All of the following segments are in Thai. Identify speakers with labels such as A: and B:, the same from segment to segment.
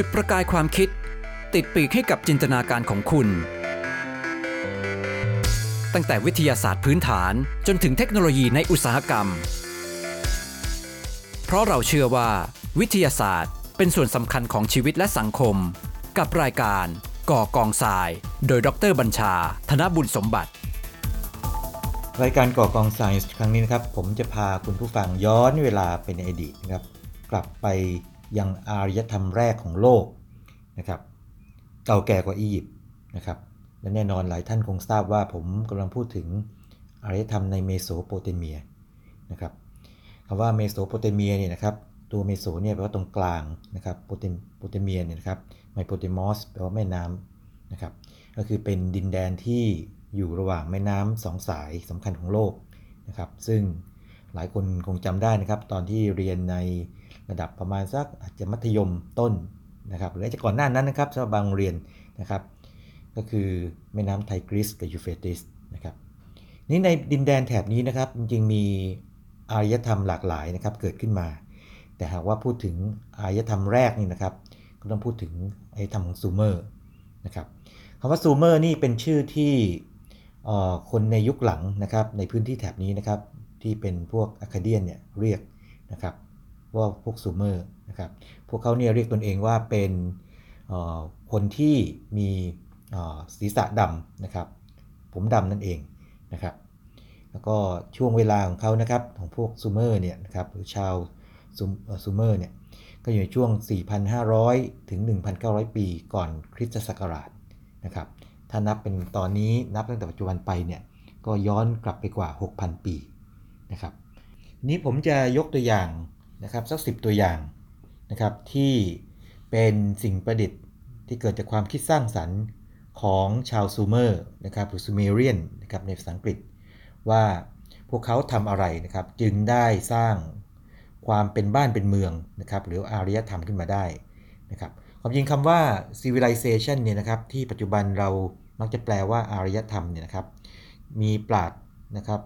A: จุดประกายความคิด ติดปีกให้กับจินตนาการของคุณ ตั้งแต่วิทยาศาสตร์พื้นฐานจนถึงเทคโนโลยีในอุตสาหกรรม เพราะเราเชื่อว่า วิทยาศาสตร์เป็นส่วนสำคัญของชีวิตและสังคม กับรายการ ก่อกองทราย โดยดรบัญชา ธนบุญสมบัติ
B: รายการก่อกองไซน์ครั้งนี้นะครับ ผมจะพาคุณผู้ฟังย้อนเวลาไปในอดีตนะครับ กลับไป ยังอารยธรรมแรกของโลกนะครับเก่าแก่กว่าอียิปต์นะครับและแน่นอนหลายท่านคงทราบว่าผมกำลังพูดถึงอารยธรรมในเมโสโปเตเมียนะครับคำว่าเมโสโปเตเมียเนี่ยนะครับตัวเมโสเนี่ยแปลว่าตรงกลางนะครับโปเตโปเตเมียเนี่ยนะครับมาโปเตมอสแปลว่าแม่น้ำนะครับก็คือเป็นดินแดนที่อยู่ระหว่างแม่น้ำสองสายสำคัญของโลกนะครับซึ่งหลายคนคงจำได้นะครับตอนที่เรียนใน ระดับประมาณสักอาจจะมัธยมต้นนะครับหรืออาจจะก่อนหน้านั้นนะครับสำหรับบางโรงเรียนนะครับ ก็คือแม่น้ำไทกริสกับยูเฟรติสนะครับนี่ในดินแดนแถบนี้นะครับจริงๆมีอารยธรรมหลากหลายนะครับเกิดขึ้นมา แต่หากว่าพูดถึงอารยธรรมแรกนี่นะครับ ก็ต้องพูดถึงอารยธรรมของซูเมอร์นะครับคำว่าซูเมอร์นี่เป็นชื่อที่คนในยุคหลังนะครับในพื้นที่แถบนี้นะครับที่เป็นพวกอัคคาเดียนเนี่ยเรียกนะครับ ว่าพวกซูเมอร์นะครับพวกเขาเนี่ยเรียกตนเองว่าเป็นคนที่มีศีรษะดำนะครับ ผมดำนั่นเองนะครับ แล้วก็ช่วงเวลาของเขานะครับของพวกซูเมอร์เนี่ยนะครับหรือชาวซูเมอร์เนี่ยก็อยู่ในช่วง 4,500 ถึง 1,900 ปีก่อนคริสตศักราชนะครับ ถ้านับเป็นตอนนี้นับตั้งแต่ปัจจุบันไปเนี่ยก็ย้อนกลับไปกว่า 6,000 ปีนะครับนี้ผมจะยกตัวอย่าง นะครับสักสิบตัวอย่างนะครับที่เป็นสิ่งประดิษฐ์ที่เกิดจากความคิดสร้างสรรค์ของชาวซูเมอร์นะครับหรือซูเมเรียนนะครับในภาษาอังกฤษ ว่าพวกเขาทำอะไรนะครับจึงได้สร้างความเป็นบ้านเป็นเมืองนะครับหรืออารยธรรมขึ้นมาได้นะครับความจริงคำว่า civilization เนี่ยนะครับที่ปัจจุบันเรามักจะแปลว่าอารยธรรมเนี่ยนะครับมีปราดนะครับ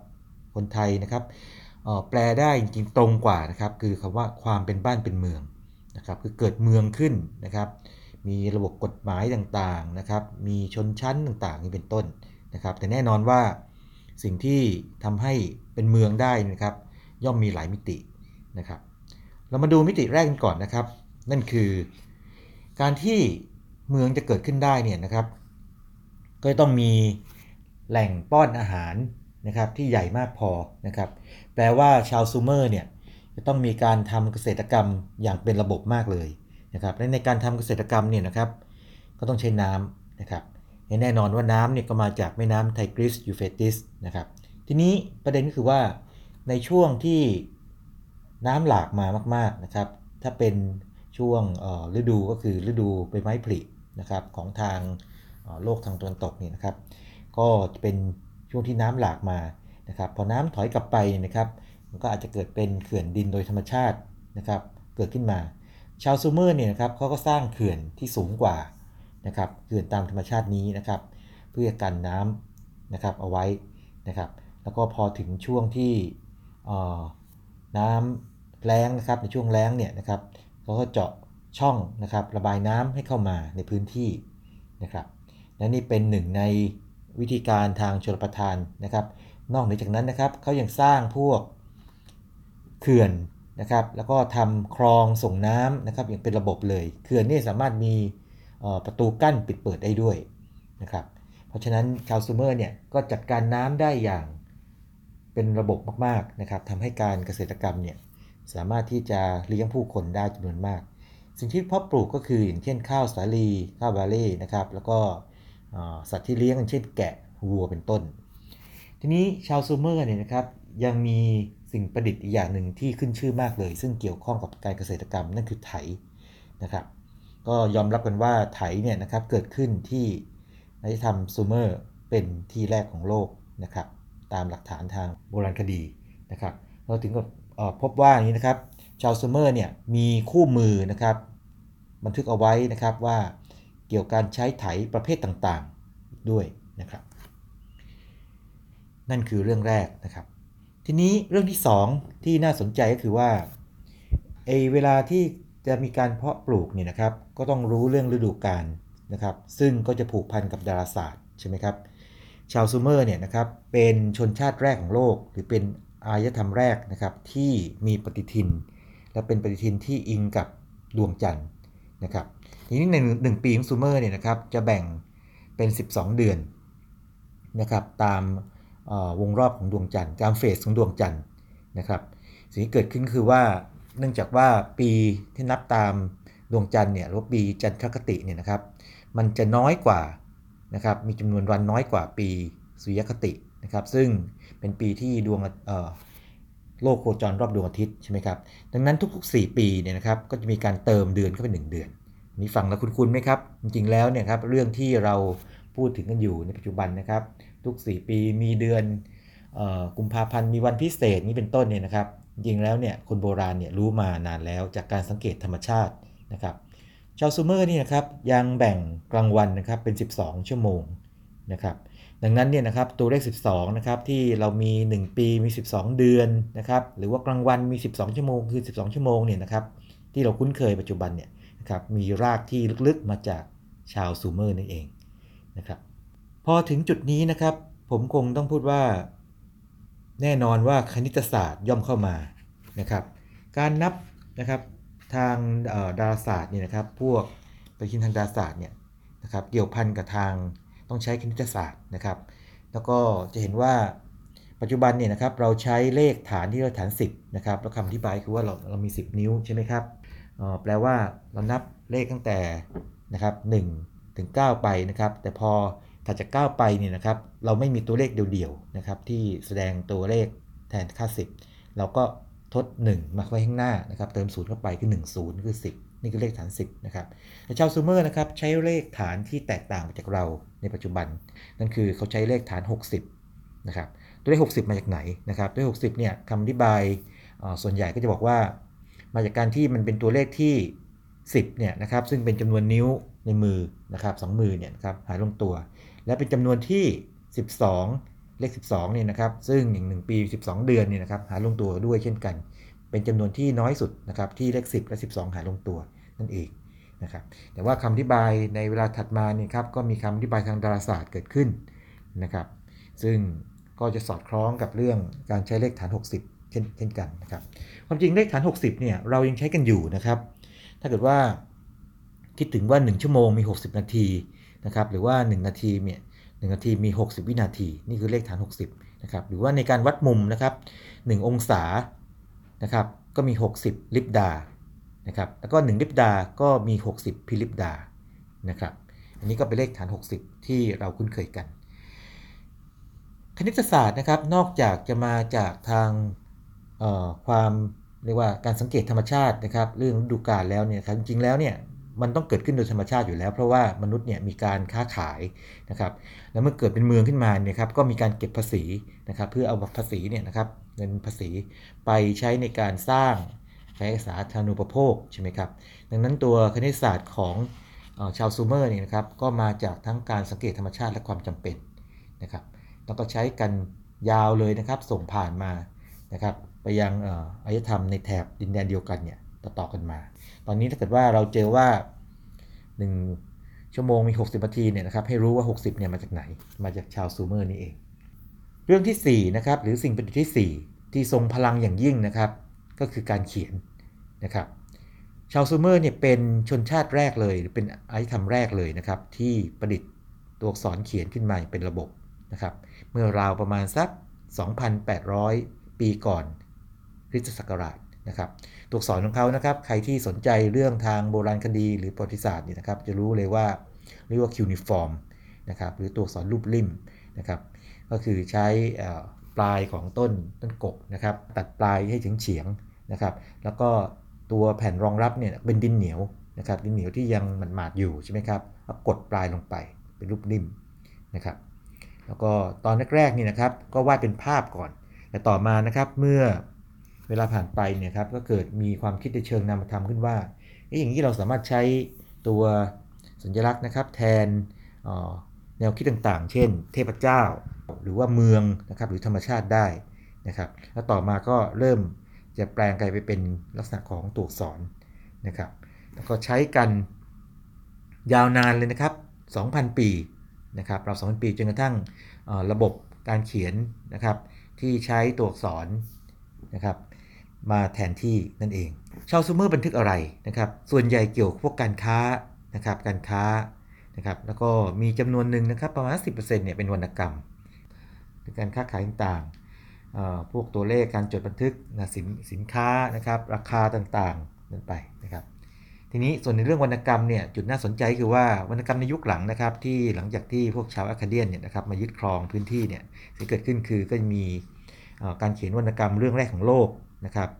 B: คนไทยนะครับ แปลได้จริงๆตรงกว่านะครับคือคำว่าความเป็นบ้านเป็นเมืองนะครับคือเกิดเมืองขึ้นนะครับ มีระบบกฎหมายต่างๆนะครับ มีชนชั้นต่างๆนี่เป็นต้นนะครับ แต่แน่นอนว่าสิ่งที่ทำให้เป็นเมืองได้นะครับ ย่อมมีหลายมิตินะครับ เรามาดูมิติแรกกันก่อนนะครับ นั่นคือ การที่เมืองจะเกิดขึ้นได้เนี่ยนะครับ ก็ต้องมีแหล่งป้อนอาหาร นะครับที่ใหญ่มากพอนะครับ แปลว่าชาวซูเมอร์เนี่ยจะต้องมีการทำเกษตรกรรมอย่างเป็นระบบมากเลยนะครับและในการทำเกษตรกรรมเนี่ยนะครับ ก็ต้องใช้น้ำนะครับแน่นอนว่าน้ำเนี่ยก็มาจากแม่น้ำไทกริสยูเฟรติสนะครับ ทีนี้ประเด็นก็คือว่าในช่วงที่น้ำหลากมามากๆนะครับ ถ้าเป็นช่วงฤดูก็คือฤดูใบไม้ผลินะครับของทางโลกทางตะวันตกนี่นะครับ ก็เป็น ช่วงที่น้ำหลากมานะครับพอน้ำถอยกลับไปนะครับมันก็อาจจะเกิดเป็นเขื่อนดินโดยธรรมชาตินะครับเกิดขึ้นมา ชาวซูเมอร์เนี่ยนะครับเขาก็สร้างเขื่อนที่สูงกว่านะครับเขื่อนตามธรรมชาตินี้นะครับ เพื่อกันน้ำนะครับเอาไว้นะครับ แล้วก็พอถึงช่วงที่น้ำแล้งนะครับในช่วงแล้งเนี่ยนะครับเขาก็เจาะช่องนะครับระบายน้ำให้เข้ามาในพื้นที่นะครับและนี่เป็นหนึ่งใน วิธีการทางชลประทานนะครับ นอกเหนือจากนั้นนะครับเขายังสร้างพวกเขื่อนนะครับ แล้วก็ทำคลองส่งน้ำนะครับอย่างเป็นระบบเลยเขื่อนนี่สามารถมีประตูกั้นปิดเปิดได้ด้วยนะครับ เพราะฉะนั้นชาวซูเมอร์เนี่ยก็จัดการน้ำได้อย่างเป็นระบบมากๆนะครับทำให้การเกษตรกรรมเนี่ยสามารถที่จะเลี้ยงผู้คนได้จำนวนมาก สิ่งที่เพาะปลูกก็คืออย่างเช่นข้าวสาลีข้าวบาเล่นะครับ แล้วก็ สัตว์ที่เลี้ยงเช่นแกะวัวเป็นต้น ทีนี้ชาวซูเมอร์เนี่ยนะครับยังมีสิ่งประดิษฐ์อีกอย่างหนึ่งที่ขึ้นชื่อมากเลย ซึ่งเกี่ยวข้องกับการเกษตรกรรมนั่นคือไถนะครับก็ยอมรับกันว่าไถเนี่ยนะครับเกิดขึ้นที่อารยธรรมซูเมอร์เป็นที่แรกของโลกนะครับตามหลักฐานทางโบราณคดีนะครับเราถึงกับพบว่าอย่างนี้นะครับชาวซูเมอร์เนี่ยมีคู่มือนะครับบันทึกเอาไว้นะครับว่า เกี่ยวกับการใช้ไถประเภทต่างๆด้วยนะครับ นั่นคือเรื่องแรกนะครับ ทีนี้เรื่องที่ 2 ที่น่าสนใจก็คือว่าเอ่อเวลาที่จะมีการเพาะปลูกเนี่ยนะครับ ก็ต้องรู้เรื่องฤดูกาลนะครับ ซึ่งก็จะผูกพันกับดาราศาสตร์ใช่ไหมครับ ชาวซูเมอร์เนี่ยนะครับเป็นชนชาติแรกของโลก หรือเป็นอารยธรรมแรกนะครับที่มีปฏิทิน และเป็นปฏิทินที่อิงกับดวงจันทร์นะครับ ทีนี้ในหนึ่งปีของซูเมอร์เนี่ยนะครับจะแบ่งเป็น 12 เดือนนะครับตามวงรอบของดวงจันทร์ตามเฟสของดวงจันทร์นะครับสิ่งที่เกิดขึ้นคือว่าเนื่องจากว่าปีที่นับตามดวงจันทร์เนี่ยหรือปีจันทรคติเนี่ยนะครับมันจะน้อยกว่านะครับมีจำนวนวันน้อยกว่าปีสุริยคตินะครับซึ่งเป็นปีที่ดวงโลกโคจรรอบดวงอาทิตย์ใช่ไหมครับดังนั้นทุกๆ 4 ปีเนี่ยนะครับก็จะมีการเติมเดือนเข้าไป1เดือน นี่ฟังแล้วคุ้นๆไหมครับ จริงๆแล้วเนี่ยครับเรื่องที่เราพูดถึงกันอยู่ในปัจจุบันนะครับ ทุก 4 ปีมีเดือนกุมภาพันธ์มีวันพิเศษนี้เป็นต้นเนี่ยนะครับ จริงแล้วเนี่ยคนโบราณเนี่ยรู้มานานแล้วจากการสังเกตธรรมชาตินะครับชาวซูเมอร์นี่นะครับยังแบ่งกลางวันนะครับเป็น 12 ชั่วโมงนะครับดังนั้นเนี่ยนะครับตัวเลข 12นะครับที่เรามี 1 ปีมี 12 เดือนนะครับหรือว่ากลางวันมี 12 ชั่วโมงคือ 12 ชั่วโมงเนี่ยนะครับที่เราคุ้นเคยปัจจุบันเนี่ย นะครับมีรากที่ลึกๆมาจากชาวซูเมอร์นี่เองนะครับพอถึงจุดนี้นะครับผมคงต้องพูดว่า แน่นอนว่าคณิตศาสตร์ย่อมเข้ามานะครับการนับนะครับทางดาราศาสตร์เนี่ยนะครับพวกปฏิทินทางดาราศาสตร์เนี่ยนะครับเกี่ยวพันกับทางต้องใช้คณิตศาสตร์นะครับ แล้วก็จะเห็นว่าปัจจุบันเนี่ยนะครับเราใช้เลขฐานที่เรียกฐาน 10นะครับแล้วคำอธิบายคือว่าเราเรามี 10 นิ้วใช่ไหมครับ แปลว่าเรานับเลขตั้งแต่นะครับ1ถึง 9 ไปนะครับ แต่พอถัดจาก 9 ไปเนี่ยนะครับ เราไม่มีตัวเลขเดี่ยวๆนะครับ ที่แสดงตัวเลขแทนค่า 10 เราก็ทด 1 มาไว้ข้างหน้านะครับ เติม0เข้าไปคือ 1 0 คือ 10 นี่คือเลขฐาน 10 นะครับแต่ชาวซูเมอร์นะครับใช้เลขฐานที่แตกต่างจากเราในปัจจุบัน นั่นคือเขาใช้เลขฐาน 60 นะครับ ตัวเลข 60 มาจากไหนนะครับ ตัวเลข 60 เนี่ยคำอธิบายส่วนใหญ่ก็จะบอกว่า มาจากการที่มันเป็นตัวเลขที่ 10เนี่ยนะครับซึ่งเป็นจำนวนนิ้วในมือนะครับสมือเนี่ยครับหายลงตัว และเป็นจำนวนที่ 12 เลข 12เนี่ยนะครับซึ่งอย่าง1ปี 12 เดือนเนี่ยนะครับหายลงตัวด้วยเช่นกัน เป็นจำนวนที่น้อยสุดนะครับที่เลข 10 และ 12 หายลงตัวนั่นเองนะครับแต่ว่าคำอธิบายในเวลาถัดมาเนี่ยครับก็มีคำอธิบายทางดาราศาสตร์เกิดขึ้นนะครับซึ่งก็จะสอดคล้องกับเรื่องการใช้เลขฐาน 60 เช่นกันนะครับความจริงเลขฐาน 60เนี่ยเรายังใช้กันอยู่นะครับ ถ้าเกิดว่าคิดถึงว่า 1 ชั่วโมงมี 60 นาทีนะครับหรือว่า 1 นาทีเนี่ยหนาทีมี 60 วินาที นี่คือเลขฐาน 60นะครับหรือว่าในการวัดมุมนะครับ1องศานะครับก็มี 60 ลิปดานะครับแล้วก็ 1 ลิปดาก็มี 60 พิลิปดานะครับอันนี้ก็เป็นเลขฐาน 60 ที่เราคุ้นเคยกัน คณิตศาสตร์นะครับนอกจากจะมาจากทาง ความเรียกว่าการสังเกตธรรมชาตินะครับเรื่องฤดูกาลแล้วเนี่ยครับจริงๆแล้วเนี่ยมันต้องเกิดขึ้นโดยธรรมชาติอยู่แล้ว เพราะว่ามนุษย์เนี่ยมีการค้าขายนะครับแล้วเมื่อเกิดเป็นเมืองขึ้นมาเนี่ยครับก็มีการเก็บภาษีนะครับเพื่อเอาภาษีเนี่ยนะครับเงินภาษีไปใช้ในการสร้างใช้สาธารณูปโภคใช่ไหมครับดังนั้นตัวคณิตศาสตร์ของชาวซูเมอร์เนี่ยนะครับก็มาจากทั้งการสังเกตธรรมชาติและความจำเป็นนะครับแล้วก็ใช้กันยาวเลยนะครับส่งผ่านมานะครับ ไปยังอารยธรรมในแถบดินแดนเดียวกันเนี่ยต่อๆกันมา ตอนนี้ถ้าเกิดว่าเราเจอว่า 1 ชั่วโมงมี 60นาทีเนี่ยนะครับให้รู้ว่า 60เนี่ยมาจากไหน มาจากชาวซูเมอร์นี่เอง เรื่องที่4นะครับหรือสิ่งประดิษฐ์ที่ 4 ที่ทรงพลังอย่างยิ่งนะครับ ก็คือการเขียนนะครับชาวซูเมอร์เนี่ยเป็นชนชาติแรกเลยหรือเป็นอารยธรรมแรกเลยนะครับ ที่ประดิษฐ์ตัวอักษรเขียนขึ้นมาเป็นระบบนะครับ เมื่อราวประมาณสัก 2,800 ปีก่อน คริสตศักราชนะครับตัวอักษรของเขานะครับ ใครที่สนใจเรื่องทางโบราณคดีหรือประวัติศาสตร์นี่นะครับ จะรู้เลยว่าเรียกว่าคิวนิฟอร์มนะครับหรือตัวอักษรรูปริมนะครับ ก็คือใช้ปลายของต้นต้นกกนะครับ ตัดปลายให้ถึงเฉียงนะครับ แล้วก็ตัวแผ่นรองรับเนี่ยเป็นดินเหนียวนะครับ ดินเหนียวที่ยังมันหมาดอยู่ใช่ไหมครับแล้วกดปลายลงไปเป็นรูปริมนะครับ แล้วก็ตอนแรกๆนี่นะครับ ก็วาดเป็นภาพก่อน แต่ต่อมานะครับเมื่อ วลาผ่านไปเนี่ยครับก็เกิดมีความคิดในเชิงนามธรรมขึ้นว่าอย่างนี้เราสามารถใช้ตัวสัญลักษณ์นะครับแทนแนวคิดต่างๆ เช่น เทพเจ้า หรือว่าเมืองนะครับหรือธรรมชาติได้นะครับ แล้วต่อมาก็เริ่มจะแปลงกลายไปเป็นลักษณะของตัวอักษรนะครับ แล้วก็ใช้กันยาวนานเลยนะครับ 2,000 ปีนะครับเรา2,000 ปีจนกระทั่งระบบการเขียนนะครับที่ใช้ตัวอักษรนะครับ มาแทนที่นั่นเอง ชาวซูเมอร์บันทึกอะไรนะครับ ส่วนใหญ่เกี่ยวกับพวกการค้านะครับ การค้านะครับ แล้วก็มีจำนวนหนึ่งนะครับประมาณ 10%เนี่ยเป็นวรรณกรรมหรือการค้าขายต่างๆ พวกตัวเลขการจดบันทึกนะสินสินค้านะครับ ราคาต่างๆนั่นไปนะครับทีนี้ส่วนในเรื่องวรรณกรรมเนี่ยจุดน่าสนใจคือว่าวรรณกรรมในยุคหลังนะครับ ที่หลังจากที่พวกชาวอัคคาเดียนเนี่ยนะครับมายึดครองพื้นที่เนี่ยสิ่งเกิดขึ้นคือก็จะมีการเขียนวรรณกรรมเรื่องแรกของโลก นะครับ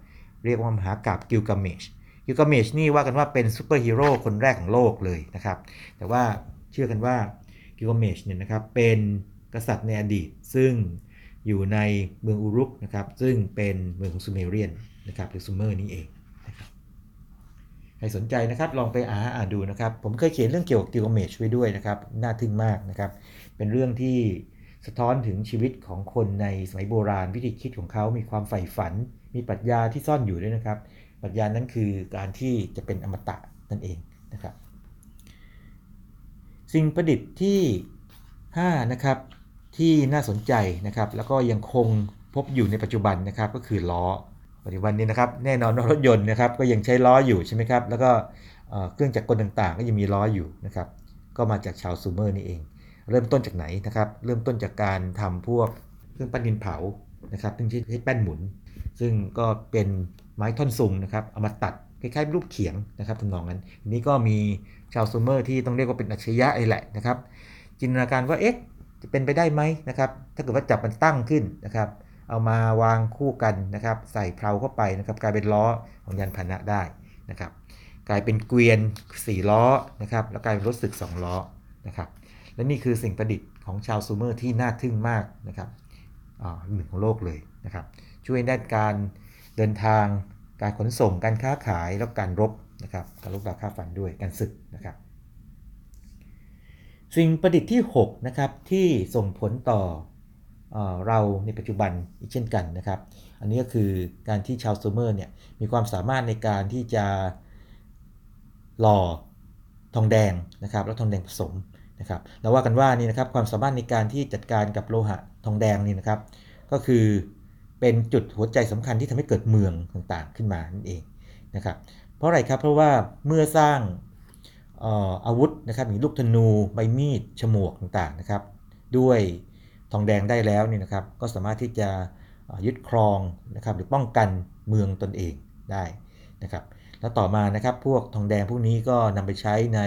B: เรียกว่ามหากาพย์กิลกาเมชกิลกาเมชนี่ว่ากันว่าเป็นซูเปอร์ฮีโร่คนแรกของโลกเลยนะครับ แต่ว่าเชื่อกันว่ากิลกาเมชเนี่ยนะครับเป็นกษัตริย์ในอดีต ซึ่งอยู่ในเมืองอุรุกนะครับ ซึ่งเป็นเมืองของซูเมเรียนนะครับหรือซูเมอร์นี่เองนะครับใครสนใจนะครับลองไปอ่านอ่านดูนะครับ ผมเคยเขียนเรื่องเกี่ยวกับกิลกาเมชไว้ด้วยนะครับ น่าทึ่งมากนะครับ เป็นเรื่องที่สะท้อนถึงชีวิตของคนในสมัยโบราณวิธีคิดของเขามีความใฝ่ฝัน มีปรัชญาที่ซ่อนอยู่ด้วยนะครับ ปรัชญานั้นคือการที่จะเป็นอมตะนั่นเองนะครับ สิ่งประดิษฐ์ที่ 5 นะครับ ที่น่าสนใจนะครับ แล้วก็ยังคงพบอยู่ในปัจจุบันนะครับก็คือล้อปัจจุบันนี้นะครับแน่นอนรถยนต์นะครับก็ยังใช้ล้ออยู่ใช่ไหมครับ แล้วก็เครื่องจักรกลต่างๆ ก็ยังมีล้ออยู่นะครับ ก็มาจากชาวซูเมอร์นี่เอง เริ่มต้นจากไหนนะครับ เริ่มต้นจากการทำพวกเครื่องปั้นดินเผานะครับซึ่งใช้แป้นหมุน ซึ่งก็เป็นไม้ท่อนซุงนะครับเอามาตัดคล้ายๆรูปเขียงนะครับทำนองนั้นนี้ก็มีชาวซูเมอร์ที่ต้องเรียกว่าเป็นอัจฉริยะไอแหละนะครับ จินตนาการว่าเอ๊ะจะเป็นไปได้ไหมนะครับ ถ้าเกิดว่าจับมันตั้งขึ้นนะครับ เอามาวางคู่กันนะครับ ใส่เพลาเข้าไปนะครับ กลายเป็นล้อของยานพาหนะได้นะครับ กลายเป็นเกวียน4ล้อนะครับ แล้วกลายเป็นรถศึก 2 ล้อนะครับ และนี่คือสิ่งประดิษฐ์ของชาวซูเมอร์ที่น่าทึ่งมากนะครับหนึ่งของโลกเลยนะครับ ช่วยด้านการเดินทาง การขนส่ง การค้าขาย แล้วการรบนะครับ การรบราฆ่าฟันด้วย การศึกนะครับ สิ่งประดิษฐ์ที่6นะครับที่ส่งผลต่อเอเราในปัจจุบันอีกเช่นกันนะครับ อันนี้ก็คือการที่ชาวซูเมอร์เนี่ยมีความสามารถในการที่จะหล่อทองแดงนะครับแล้วทองแดงผสมนะครับเราว่ากันว่านี่นะครับความสามารถในการที่จัดการกับโลหะทองแดงนี่นะครับ ก็คือ เป็นจุดหัวใจสำคัญที่ทำให้เกิดเมืองต่างๆขึ้นมานั่นเองนะครับเพราะอะไรครับเพราะว่าเมื่อสร้างอาวุธนะครับมีลูกธนูใบมีดฉมวกต่างๆนะครับ ด้วยทองแดงได้แล้วนี่นะครับ ก็สามารถที่จะยึดครองนะครับหรือป้องกันเมืองตนเองได้นะครับ แล้วต่อมานะครับพวกทองแดงพวกนี้ก็นำไปใช้ใน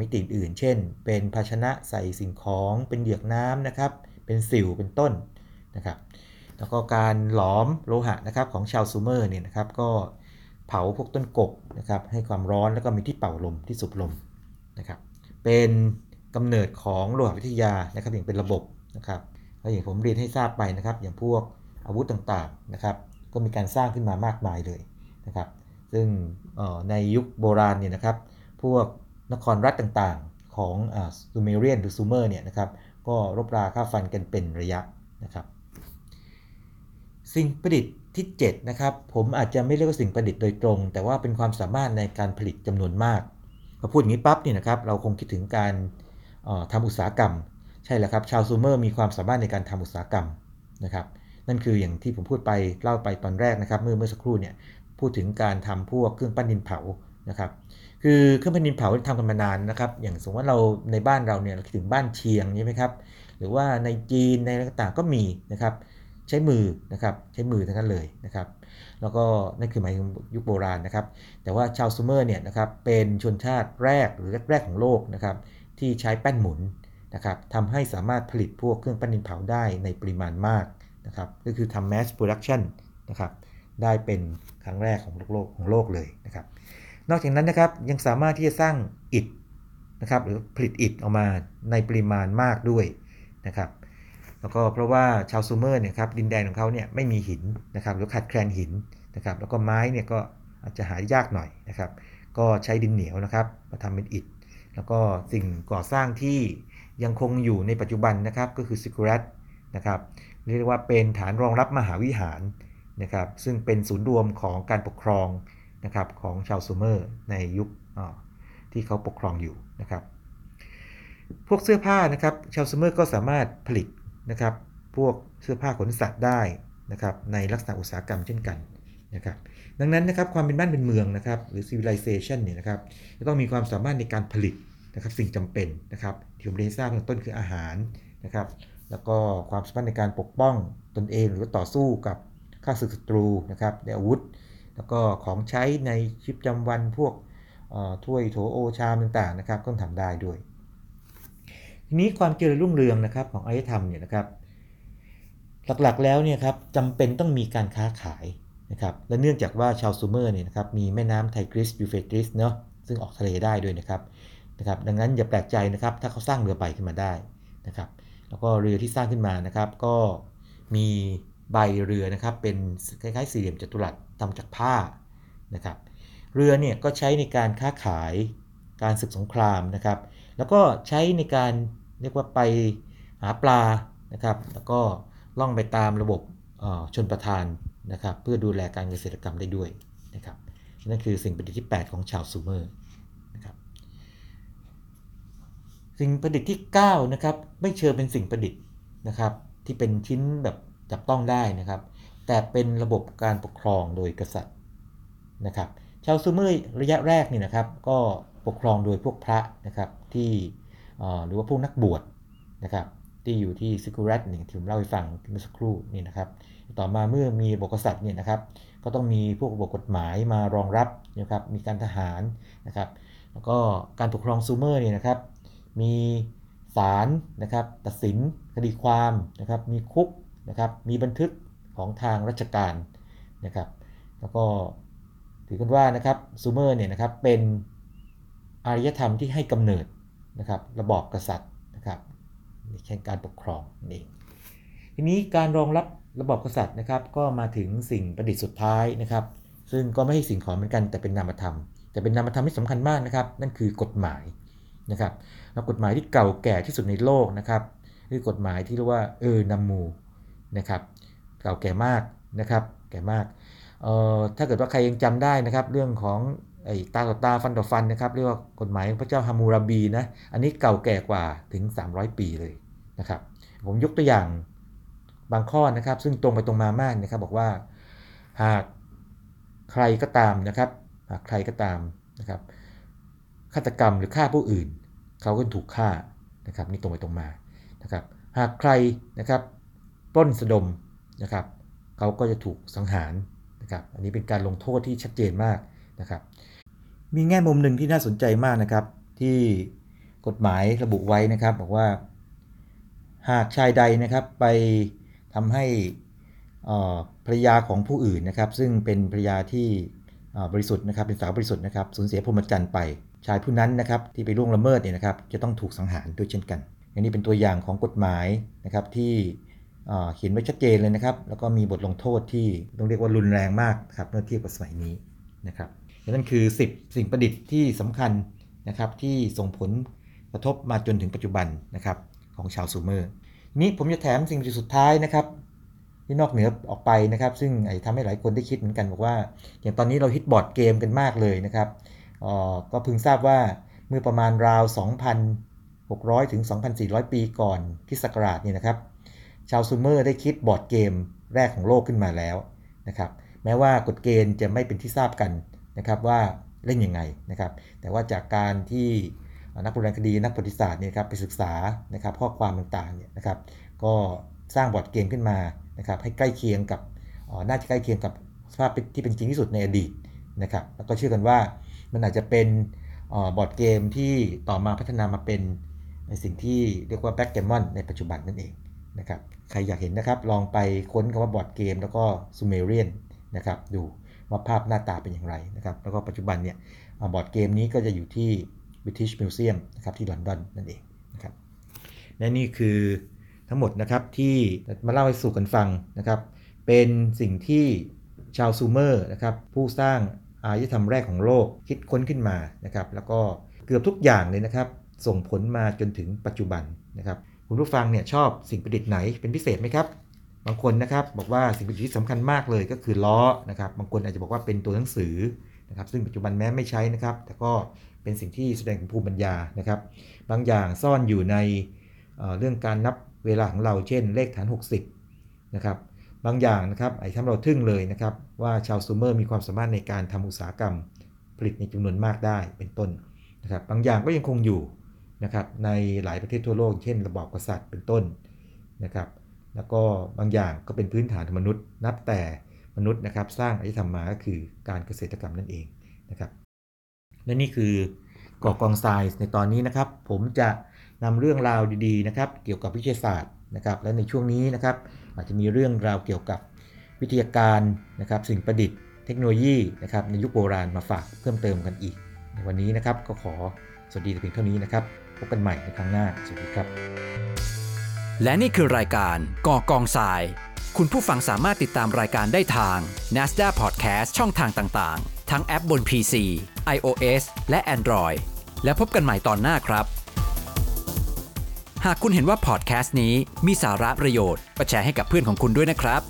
B: มิติอื่น เช่น เป็นภาชนะใส่สิ่งของเป็นเหยือกน้ำนะครับ เป็นสิวเป็นต้นนะครับ แล้วก็การหลอมโลหะนะครับของชาวซูเมอร์เนี่ยนะครับก็เผาพวกต้นกกนะครับให้ความร้อนแล้วก็มีที่เป่าลมที่สูบลมนะครับเป็นกำเนิดของโลหะวิทยานะครับอย่างเป็นระบบนะครับแล้วอย่างผมเรียนให้ทราบไปนะครับ อย่างพวกอาวุธต่างๆนะครับ ก็มีการสร้างขึ้นมามากมายเลยนะครับ ซึ่งในยุคโบราณเนี่ยนะครับ พวกนครรัฐต่างๆของซูเมเรียนหรือซูเมอร์เนี่ยนะครับก็รบราค่าฟันกันเป็นระยะนะครับ สิ่งประดิษฐ์ที่7นะครับผมอาจจะไม่เรียกว่าสิ่งประดิษฐ์โดยตรง แต่ว่าเป็นความสามารถในการผลิตจำนวนมากพอพูดอย่างนี้ปั๊บนี่นะครับเราคงคิดถึงการทำอุตสาหกรรม ใช่แล้วครับชาวซูเมอร์มีความสามารถในการทำอุตสาหกรรมนะครับนั่นคืออย่างที่ผมพูดไปเล่าไปตอนแรกนะครับ เมื่อเมื่อสักครู่เนี่ยพูดถึงการทำพวกเครื่องปั้นดินเผานะครับคือเครื่องปั้นดินเผาทำกันมานานนะครับ อย่างสมมติว่าเราในบ้านเราเนี่ยเราคิดถึงบ้านเชียงใช่ไหมครับหรือว่าในจีนในต่างก็มีนะครับ ใช้มือนะครับใช้มือทั้งนั้นเลยนะครับ แล้วก็นั่นคือหมายถึงยุคโบราณนะครับ แต่ว่าชาวซูเมอร์เนี่ยนะครับเป็นชนชาติแรกหรือแรกของโลกนะครับที่ใช้แป้นหมุนนะครับทำให้สามารถผลิตพวกเครื่องปั้นดินเผาได้ในปริมาณมากนะครับก็คือทำ mass production นะครับได้เป็นครั้งแรกของโลกของโลกเลยนะครับ นอกจากนั้นนะครับยังสามารถที่จะสร้างอิฐนะครับหรือผลิตอิฐออกมาในปริมาณมากด้วยนะครับ แล้วก็เพราะว่าชาวซูเมอร์เนี่ยครับดินแดนของเขาเนี่ยไม่มีหินนะครับหรือขาดแคลนหินนะครับแล้วก็ไม้เนี่ยก็อาจจะหายากหน่อยนะครับ ก็ใช้ดินเหนียวนะครับมาทำเป็นอิฐ แล้วก็สิ่งก่อสร้างที่ยังคงอยู่ในปัจจุบันนะครับก็คือซิกูรัตนะครับเรียกว่าเป็นฐานรองรับมหาวิหารนะครับซึ่งเป็นศูนย์รวมของการปกครองนะครับของชาวซูเมอร์ในยุคที่เขาปกครองอยู่นะครับพวกเสื้อผ้านะครับชาวซูเมอร์ก็สามารถผลิต นะครับ พวกเสื้อผ้าขนสัตว์ได้นะครับในลักษณะอุตสาหกรรมเช่นกันนะครับดังนั้นนะครับความเป็นบ้านเป็นเมืองนะครับหรือ civilization เนี่ยนะครับจะต้องมีความสามารถในการผลิตนะครับสิ่งจำเป็นนะครับที่ผมเรียนทราบเบื้องต้นคืออาหารนะครับแล้วก็ความสามารถในการปกป้องตนเองหรือต่อสู้กับข้าศึกศัตรูนะครับในอาวุธ แล้วก็ของใช้ในชีวิตประจำวันพวกถ้วยโถโอชามต่างๆนะครับก็ทำได้ด้วย ทีนี้ความเจริญรุ่งเรืองนะครับของอารยธรรมเนี่ยนะครับ หลักๆแล้วเนี่ยครับจำเป็นต้องมีการค้าขายนะครับและเนื่องจากว่าชาวซูเมอร์เนี่ยนะครับมีแม่น้ำไทกริสยูเฟตริสเนาะซึ่งออกทะเลได้ด้วยนะครับนะครับ ดังนั้นอย่าแปลกใจนะครับถ้าเขาสร้างเรือใบขึ้นมาได้นะครับ แล้วก็เรือที่สร้างขึ้นมานะครับ ก็มีใบเรือนะครับเป็นคล้ายๆสี่เหลี่ยมจัตุรัสทำจากผ้านะครับ เรือเนี่ยก็ใช้ในการค้าขายการศึกสงครามนะครับ แล้วก็ใช้ในการเรียกว่าไปหาปลานะครับ แล้วก็ล่องไปตามระบบชนประทานนะครับ เพื่อดูแลการเกษตรกรรมได้ด้วยนะครับนั่นคือสิ่งประดิษฐ์ที่ 8 ของชาวซูเมอร์นะครับสิ่งประดิษฐ์ที่9นะครับไม่เชิงเป็นสิ่งประดิษฐ์นะครับ ที่เป็นชิ้นแบบจับต้องได้นะครับ แต่เป็นระบบการปกครองโดยกษัตริย์นะครับ ชาวซูเมอร์ระยะแรกนี่นะครับ ก็ ปกครองโดยพวกพระนะครับที่หรือว่าพวกนักบวชนะครับที่อยู่ที่ซิกูรัตนี่ที่ผมเล่าให้ฟังเมื่อสักครู่นี่นะครับ ต่อมาเมื่อมีบกษัตริย์เนี่ยนะครับ ก็ต้องมีพวกบบกฎหมายมารองรับนะครับมีการทหารนะครับ แล้วก็การปกครองซูเมอร์เนี่ยนะครับ มีศาลนะครับตัดสินคดีความนะครับ มีคุกนะครับ มีบันทึกของทางราชการนะครับ แล้วก็ถือกันว่านะครับซูเมอร์เนี่ยนะครับเป็น อารยธรรมที่ให้กำเนิดนะครับระบอบกษัตริย์นะครับในแค่การปกครองนี่ทีนี้การรองรับระบอบกษัตริย์นะครับ ก็มาถึงสิ่งประดิษฐ์สุดท้ายนะครับ ซึ่งก็ไม่ใช่สิ่งของเหมือนกันแต่เป็นนามธรรม แต่เป็นนามธรรมที่สำคัญมากนะครับ นั่นคือกฎหมายนะครับแล้วกฎหมายที่เก่าแก่ที่สุดในโลกนะครับ คือกฎหมายที่เรียกว่าเออนามูนะครับ เก่าแก่มากนะครับ แก่มากเอ่อถ้าเกิดว่าใครยังจำได้นะครับ เรื่องของ ไอ้ตาต่อตาฟันต่อฟันนะครับเรียกว่ากฎหมายพระเจ้าฮามูราบีนะอันนี้เก่าแก่กว่าถึง 300 ปีเลยนะครับผมยกตัวอย่างบางข้อนะครับ ซึ่งตรงไปตรงมามากนะครับบอกว่าหากใครก็ตามนะครับหากใครก็ตามนะครับฆาตกรรมหรือฆ่าผู้อื่น เขาก็ถูกฆ่านะครับนี่ตรงไปตรงมานะครับหากใครนะครับปล้นสะดมนะครับเขาก็จะถูกสังหารนะครับอันนี้เป็นการลงโทษที่ชัดเจนมากนะครับ มีแง่มุมหนึ่งที่น่าสนใจมากนะครับ ที่กฎหมายระบุไว้นะครับ บอกว่า หากชายใดนะครับไปทำให้ภรรยาของผู้อื่นนะครับ ซึ่งเป็นภรรยาที่บริสุทธิ์นะครับเป็นสาวบริสุทธิ์นะครับสูญเสียพรหมจรรย์ไป ชายผู้นั้นนะครับที่ไปล่วงละเมิดเนี่ยนะครับจะต้องถูกสังหารด้วยเช่นกันอันนี้เป็นตัวอย่างของกฎหมายนะครับที่เขียนไว้ชัดเจนเลยนะครับ แล้วก็มีบทลงโทษที่ต้องเรียกว่ารุนแรงมากครับเมื่อเทียบกับสมัยนี้นะครับ นั่นคือ 10 สิ่งประดิษฐ์ที่สำคัญนะครับที่ส่งผลกระทบมาจนถึงปัจจุบันนะครับของชาวซูเมอร์ นี้ผมจะแถมสิ่งสุดท้ายนะครับที่นอกเหนือออกไปนะครับ ซึ่งทำให้หลายคนได้คิดเหมือนกันบอกว่า อย่างตอนนี้เราฮิตบอร์ดเกมกันมากเลยนะครับก็เพิ่งทราบว่าเมื่อประมาณราว 2,600 ถึง 2,400 ปีก่อนคริสต์ศักราชนี่นะครับ ชาวซูเมอร์ได้คิดบอร์ดเกมแรกของโลกขึ้นมาแล้วนะครับ แม้ว่ากฎเกณฑ์จะไม่เป็นที่ทราบกัน นะครับว่าเล่นยังไงนะครับ แต่ว่าจากการที่นักโบราณคดีนักประวัติศาสตร์เนี่ยครับไปศึกษานะครับข้อความต่างๆเนี่ยนะครับ ก็สร้างบอร์ดเกมขึ้นมานะครับให้ใกล้เคียงกับน่าจะใกล้เคียงกับสภาพที่เป็นจริงที่สุดในอดีตนะครับแล้วก็เชื่อกันว่ามันอาจจะเป็นบอร์ดเกมที่ต่อมาพัฒนามาเป็นในสิ่งที่เรียกว่า backgammon ในปัจจุบันนั่นเองนะครับใครอยากเห็นนะครับลองไปค้นคำว่าบอร์ดเกมแล้วก็ซูเมเรียนนะครับดู ว่าภาพหน้าตาเป็นอย่างไรนะครับแล้วก็ปัจจุบันเนี่ยบอร์ดเกมนี้ก็จะอยู่ที่ British Museum นะครับที่ลอนดอนนั่นเองนะครับและนี่คือทั้งหมดนะครับที่มาเล่าให้สู่กันฟังนะครับ เป็นสิ่งที่ชาวซูเมอร์นะครับผู้สร้างอารยธรรมแรกของโลกคิดค้นขึ้นมานะครับแล้วก็เกือบทุกอย่างเลยนะครับ ส่งผลมาจนถึงปัจจุบันนะครับคุณผู้ฟังเนี่ยชอบสิ่งประดิษฐ์ไหนเป็นพิเศษไหมครับ บางคนนะครับบอกว่าสิ่งประดิษฐ์ที่สำคัญมากเลยก็คือล้อนะครับ บางคนอาจจะบอกว่าเป็นตัวหนังสือนะครับ ซึ่งปัจจุบันแม้ไม่ใช้นะครับ แต่ก็เป็นสิ่งที่แสดงถึงภูมิปัญญานะครับ บางอย่างซ่อนอยู่ในเเรื่องการนับเวลาของเราเช่น เลขฐาน 60นะครับ บางอย่างนะครับไอ้ทำเราทึ่งเลยนะครับ ว่าชาวซูเมอร์มีความสามารถในการทำอุตสาหกรรมผลิตในจำนวนมากได้เป็นต้นนะครับ บางอย่างก็ยังคงอยู่นะครับในหลายประเทศทั่วโลก เช่น ระบอบกษัตริย์เป็นต้นนะครับ แล้วก็บางอย่างก็เป็นพื้นฐานของมนุษย์ นับแต่มนุษย์นะครับสร้างอารยธรรมมาก็คือการเกษตรกรรมนั่นเองนะครับและนี่คือก่อกองทรายในตอนนี้นะครับ ผมจะนำเรื่องราวดีๆนะครับ เกี่ยวกับวิทยาศาสตร์นะครับ และในช่วงนี้นะครับ อาจจะมีเรื่องราวเกี่ยวกับวิทยาการนะครับ สิ่งประดิษฐ์เทคโนโลยีนะครับในยุคโบราณมาฝากเพิ่มเติมกันอีก ในวันนี้นะครับก็ขอสวัสดีแต่เพียงเท่านี้นะครับ พบกันใหม่ในครั้งหน้า สวัสดีครับ
A: และนี่คือรายการก่อกองทราย คุณผู้ฟังสามารถติดตามรายการได้ทาง NASDAQ Podcast ช่องทางต่างๆ ทั้งแอปบน PC iOS และ Android และพบกันใหม่ตอนหน้าครับ หากคุณเห็นว่าพอดแคสต์นี้มีสาระประโยชน์ก็แชร์ให้กับเพื่อนของคุณด้วยนะครับ